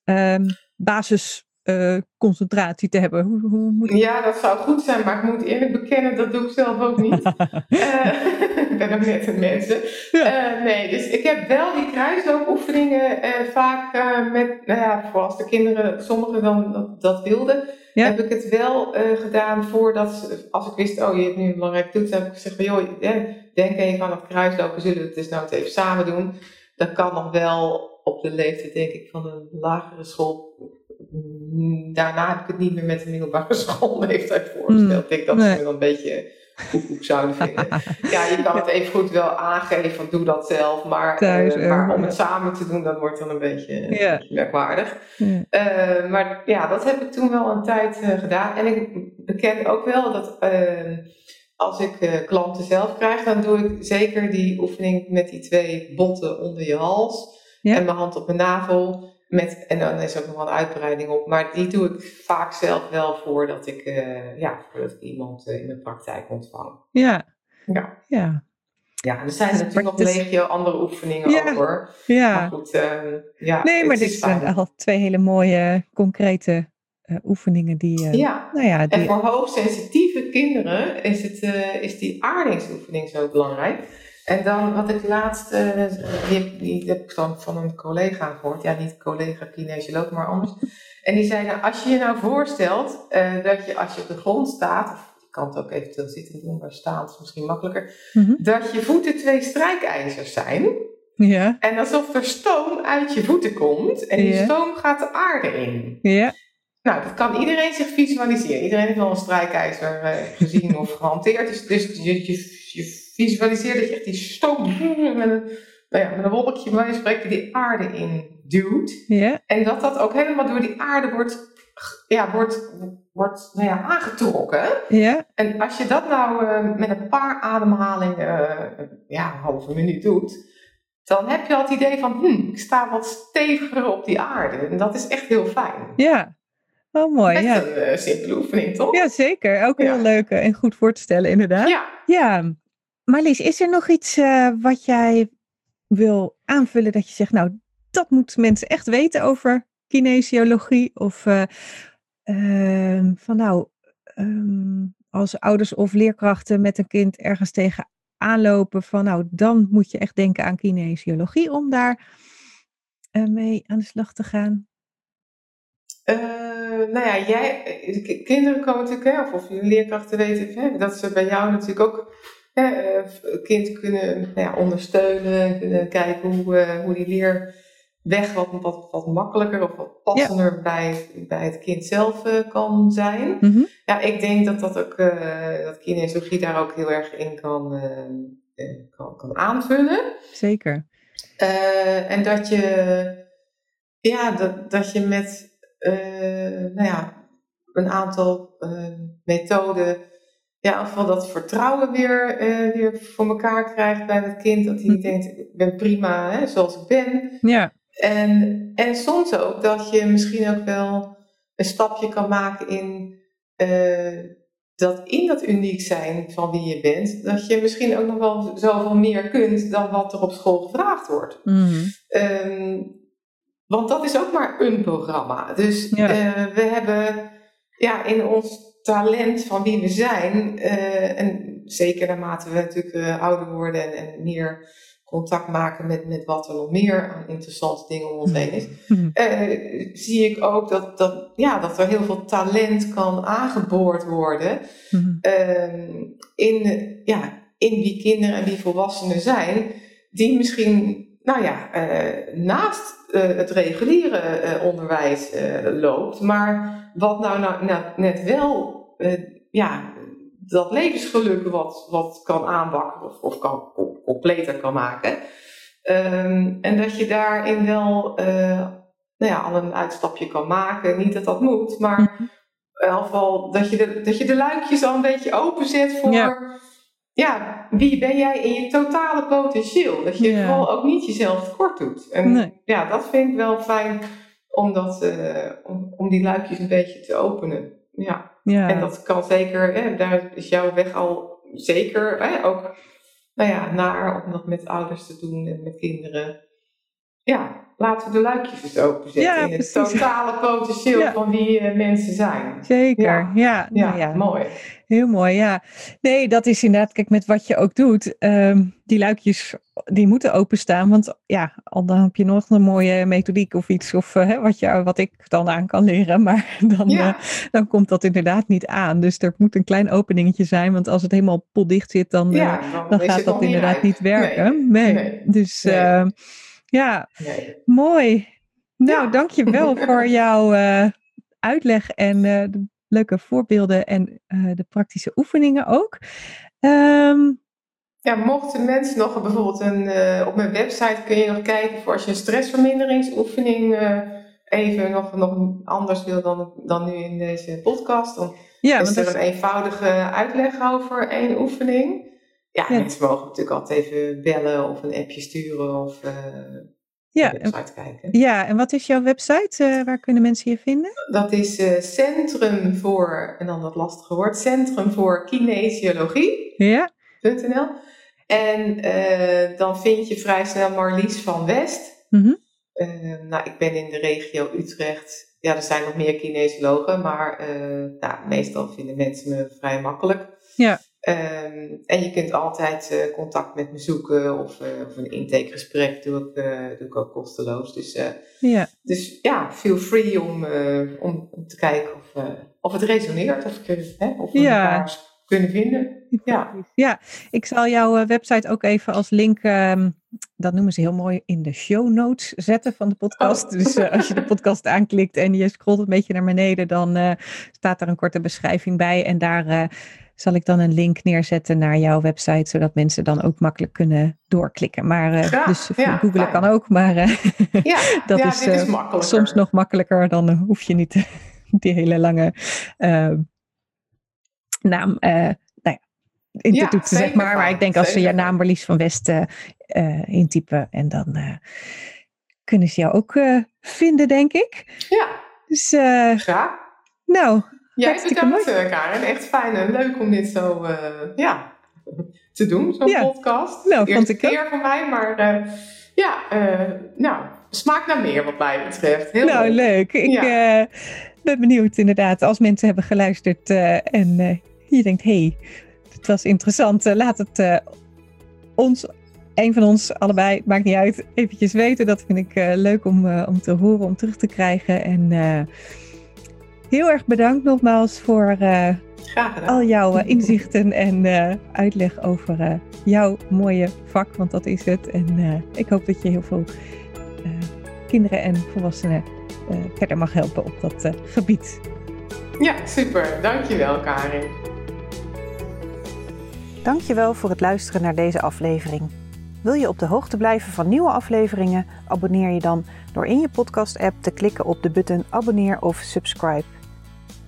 um, basis uh, concentratie te hebben. Hoe, hoe moet ik... Ja, dat zou goed zijn, maar ik moet eerlijk bekennen, dat doe ik zelf ook niet. uh, ik ben ook net een mensen. Ja. Uh, nee, dus ik heb wel die kruisloopoefeningen vaak met, nou ja, voor als de kinderen, sommigen dan dat, dat wilden, Ja. heb ik het wel gedaan voordat, als ik wist, oh je hebt nu een belangrijk toets, heb ik gezegd van joh, denk even aan het kruislopen, zullen we het dus nou even samen doen. Dat kan nog wel op de leeftijd, denk ik, van een lagere school daarna heb ik het niet meer met de middelbare schoolleeftijd voorgesteld. Mm, ik denk dat nee. ze me dan een beetje koekoek zouden vinden. ja, je kan het even goed wel aangeven van doe dat zelf, maar, Thuis, uh, maar om het samen te doen, dat wordt dan een beetje, een beetje merkwaardig. Uh, maar ja, dat heb ik toen wel een tijd uh, gedaan. En ik beken ook wel dat als ik klanten zelf krijg, dan doe ik zeker die oefening met die twee botten onder je hals en mijn hand op mijn navel. Met, en dan is er ook nog wel een uitbreiding op. Maar die doe ik vaak zelf wel voordat ik, uh, ja, voordat ik iemand uh, in de praktijk ontvang. Ja. Ja. Ja. Ja, er zijn natuurlijk nog dus- legio andere oefeningen Ja. ook hoor. Maar ja. goed, uh, ja. Nee, maar dit is zijn fijn. al twee hele mooie, concrete uh, oefeningen die, uh, Ja. nou ja, En die, voor hoogsensitieve kinderen is, het, is die aardingsoefening zo belangrijk. En dan wat ik laatst, uh, die, die heb ik dan van een collega gehoord, ja niet collega kinesioloog, maar anders. En die zei, nou, als je je nou voorstelt uh, dat je als je op de grond staat, of je kan het ook eventueel zitten doen, maar staan is misschien makkelijker, Mhm. dat je voeten twee strijkijzers zijn. ja, En alsof er stoom uit je voeten komt en die Ja. stoom gaat de aarde in. ja, Nou, dat kan iedereen zich visualiseren. Iedereen heeft wel een strijkijzer uh, gezien of gehanteerd. Dus, dus je, je, je, visualiseert dat je echt die stoom met een, nou ja, met een wolkje bij spreken die aarde in duwt. ja, En dat dat ook helemaal door die aarde wordt, ja, wordt, wordt nou ja, aangetrokken. ja, En als je dat nou uh, met een paar ademhalingen uh, ja, een halve minuut doet, dan heb je al het idee van, hm, ik sta wat steviger op die aarde. En dat is echt heel fijn. ja. Oh, mooi, Echt ja. een uh, simpele oefening, toch? Ja, zeker. Ook heel Ja. leuk en goed voor te stellen, inderdaad. Ja. Ja. Marlies, is er nog iets uh, wat jij wil aanvullen dat je zegt, nou, dat moeten mensen echt weten over kinesiologie? Of uh, uh, van nou, um, als ouders of leerkrachten met een kind ergens tegen aanlopen van nou, dan moet je echt denken aan kinesiologie om daar uh, mee aan de slag te gaan? Uh, nou ja, jij, kinderen komen natuurlijk, hè, of, of leerkrachten weten hè, dat ze bij jou natuurlijk ook hè, kind kunnen nou ja, ondersteunen, kunnen kijken hoe, uh, hoe die leerweg wat, wat, wat makkelijker of wat passender ja. bij, bij het kind zelf uh, kan zijn. Mm -hmm. Ja, ik denk dat dat ook, uh, dat kinesiologie daar ook heel erg in kan, kan, kan aanvullen. Zeker. en dat je, ja, dat, dat je met nou ja, een aantal methoden, ja, ofwel dat vertrouwen weer, uh, weer voor elkaar krijgt bij dat kind, dat hij mm. denkt, ik ben prima hè, zoals ik ben. Ja. En, en soms ook dat je misschien ook wel een stapje kan maken in dat in dat uniek zijn van wie je bent, dat je misschien ook nog wel zoveel meer kunt dan wat er op school gevraagd wordt. Mm -hmm. um, want dat is ook maar een programma. Dus eh, we hebben ja, in ons talent van wie we zijn, uh, en zeker naarmate we natuurlijk uh, ouder worden en, en, meer contact maken met, met wat er nog meer aan interessante dingen om ons heen is, mm-hmm. zie ik ook dat, dat, ja, dat er heel veel talent kan aangeboord worden mm-hmm. Ehm, in, ja, in wie kinderen en wie volwassenen zijn, die misschien nou ja, naast het reguliere onderwijs loopt, maar wat nou, nou, nou net wel, ja, dat levensgeluk wat, wat kan aanbakken of, of kan, completer kan maken. Um, en dat je daarin wel uh, nou ja, al een uitstapje kan maken. Niet dat dat moet, maar mhm. in ieder geval dat je de, dat je de luikjes al een beetje openzet voor. Ja. ja wie ben jij in je totale potentieel? Dat je ja. vooral ook niet jezelf tekort doet. En nee. ja, dat vind ik wel fijn om, dat, uh, om, om die luikjes een beetje te openen. Ja. ja. En dat kan zeker, hè, daar is jouw weg al zeker hè, ook nou ja, naar om dat met ouders te doen en met kinderen. Ja, laten we de luikjes eens openzetten ja, in het totale potentieel van wie uh, mensen zijn. Zeker, ja. Ja, nou ja, mooi. Heel mooi, ja. Nee, dat is inderdaad, kijk, met wat je ook doet, um, die luikjes, die moeten openstaan. Want ja, al dan heb je nog een mooie methodiek of iets, of uh, wat, je, wat ik dan aan kan leren, maar dan, uh, dan komt dat inderdaad niet aan. Dus er moet een klein openingetje zijn, want als het helemaal potdicht zit, dan, dan, dan gaat dat inderdaad niet, werken. Nee, nee. dus... Nee. Ehm, ja, mooi. Nou, ja. dankjewel voor jouw uh, uitleg en uh, de leuke voorbeelden en uh, de praktische oefeningen ook. Um, ja, mochten mensen nog bijvoorbeeld een, op mijn website kun je nog kijken voor als je een stressverminderingsoefening even nog, nog anders wil dan, dan nu in deze podcast. Dan ja, is er een eenvoudige uitleg over één oefening. Ja, mensen mogen natuurlijk altijd even bellen of een appje sturen of uh, ja, website kijken. Ja, en wat is jouw website? Uh, waar kunnen mensen je vinden? Dat is uh, Centrum voor, en dan dat lastige woord, Centrum voor Kinesiologie. Ja. .nl. En dan vind je vrij snel Marlies van West. Mm -hmm. nou, ik ben in de regio Utrecht. Ja, er zijn nog meer kinesiologen, maar nou, meestal vinden mensen me vrij makkelijk. Ja. Um, en je kunt altijd uh, contact met me zoeken of, uh, of een intakegesprek doe ik, uh, doe ik ook kosteloos. Dus, ja. dus ja, feel free om, om, om, te kijken of, of het resoneert, of, ik, hè, of we ja. elkaar kunnen vinden. Ja. ja, ik zal jouw website ook even als link, um, dat noemen ze heel mooi, in de show notes zetten van de podcast. Oh. Dus als je de podcast aanklikt en je scrolt een beetje naar beneden, dan staat er een korte beschrijving bij en daar zal ik dan een link neerzetten naar jouw website, zodat mensen dan ook makkelijk kunnen doorklikken. Maar uh, dus ja, googlen kan ook, maar uh, ja, dat ja, is, is uh, soms nog makkelijker. Dan hoef je niet die hele lange naam nou ja, in te toetsen, zeg maar. Maar ik denk als ze je naam Marlies van West intypen en dan kunnen ze jou ook vinden, denk ik. Ja. Dus, Graag. Nou, Jij bedankt, mooi. Karen. Echt fijn en leuk om dit zo uh, ja, te doen, zo'n ja. podcast. Nou, Eerste vond ik keer voor mij, maar uh, ja, uh, nou, smaakt naar meer wat mij betreft. Heel nou, leuk. Ik ja. ben benieuwd inderdaad, als mensen hebben geluisterd en je denkt, hé, hey, het was interessant, laat het ons een van ons allebei, maakt niet uit, eventjes weten. Dat vind ik leuk om, om te horen, om terug te krijgen. En heel erg bedankt nogmaals voor uh, al jouw uh, inzichten en uh, uitleg over jouw mooie vak, want dat is het. En ik hoop dat je heel veel kinderen en volwassenen verder mag helpen op dat gebied. Ja, super. Dankjewel, Karin. Dankjewel voor het luisteren naar deze aflevering. Wil je op de hoogte blijven van nieuwe afleveringen? Abonneer je dan door in je podcast-app te klikken op de button abonneer of subscribe.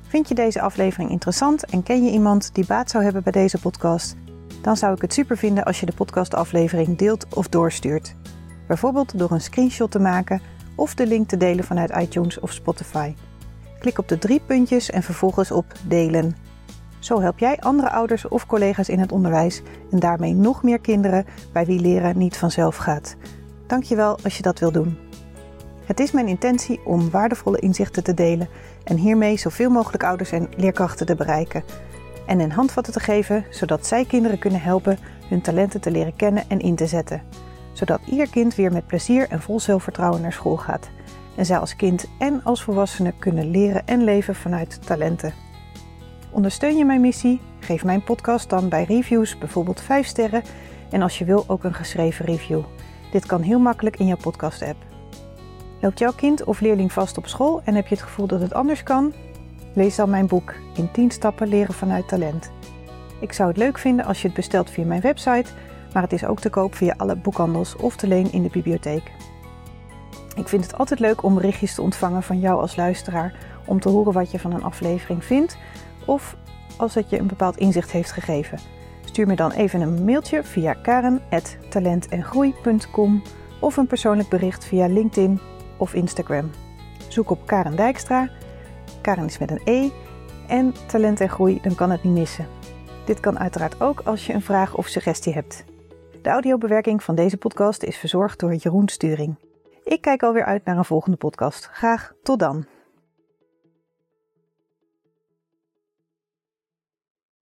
Vind je deze aflevering interessant en ken je iemand die baat zou hebben bij deze podcast? Dan zou ik het super vinden als je de podcastaflevering deelt of doorstuurt. Bijvoorbeeld door een screenshot te maken of de link te delen vanuit iTunes of Spotify. Klik op de drie puntjes en vervolgens op delen. Zo help jij andere ouders of collega's in het onderwijs en daarmee nog meer kinderen bij wie leren niet vanzelf gaat. Dankjewel als je dat wil doen. Het is mijn intentie om waardevolle inzichten te delen en hiermee zoveel mogelijk ouders en leerkrachten te bereiken. En een handvatten te geven zodat zij kinderen kunnen helpen hun talenten te leren kennen en in te zetten. Zodat ieder kind weer met plezier en vol zelfvertrouwen naar school gaat. En zij als kind en als volwassene kunnen leren en leven vanuit talenten. Ondersteun je mijn missie? Geef mijn podcast dan bij reviews bijvoorbeeld 5 sterren en als je wil ook een geschreven review. Dit kan heel makkelijk in jouw podcast-app. Loopt jouw kind of leerling vast op school en heb je het gevoel dat het anders kan? Lees dan mijn boek In 10 stappen leren vanuit talent. Ik zou het leuk vinden als je het bestelt via mijn website, maar het is ook te koop via alle boekhandels of te leen in de bibliotheek. Ik vind het altijd leuk om berichtjes te ontvangen van jou als luisteraar om te horen wat je van een aflevering vindt of als het je een bepaald inzicht heeft gegeven. Stuur me dan even een mailtje via karen.talentengroei.com of een persoonlijk bericht via LinkedIn of Instagram. Zoek op Karen Dijkstra. Karen is met een E. En talent en groei, dan kan het niet missen. Dit kan uiteraard ook als je een vraag of suggestie hebt. De audiobewerking van deze podcast is verzorgd door Jeroen Sturing. Ik kijk alweer uit naar een volgende podcast. Graag tot dan.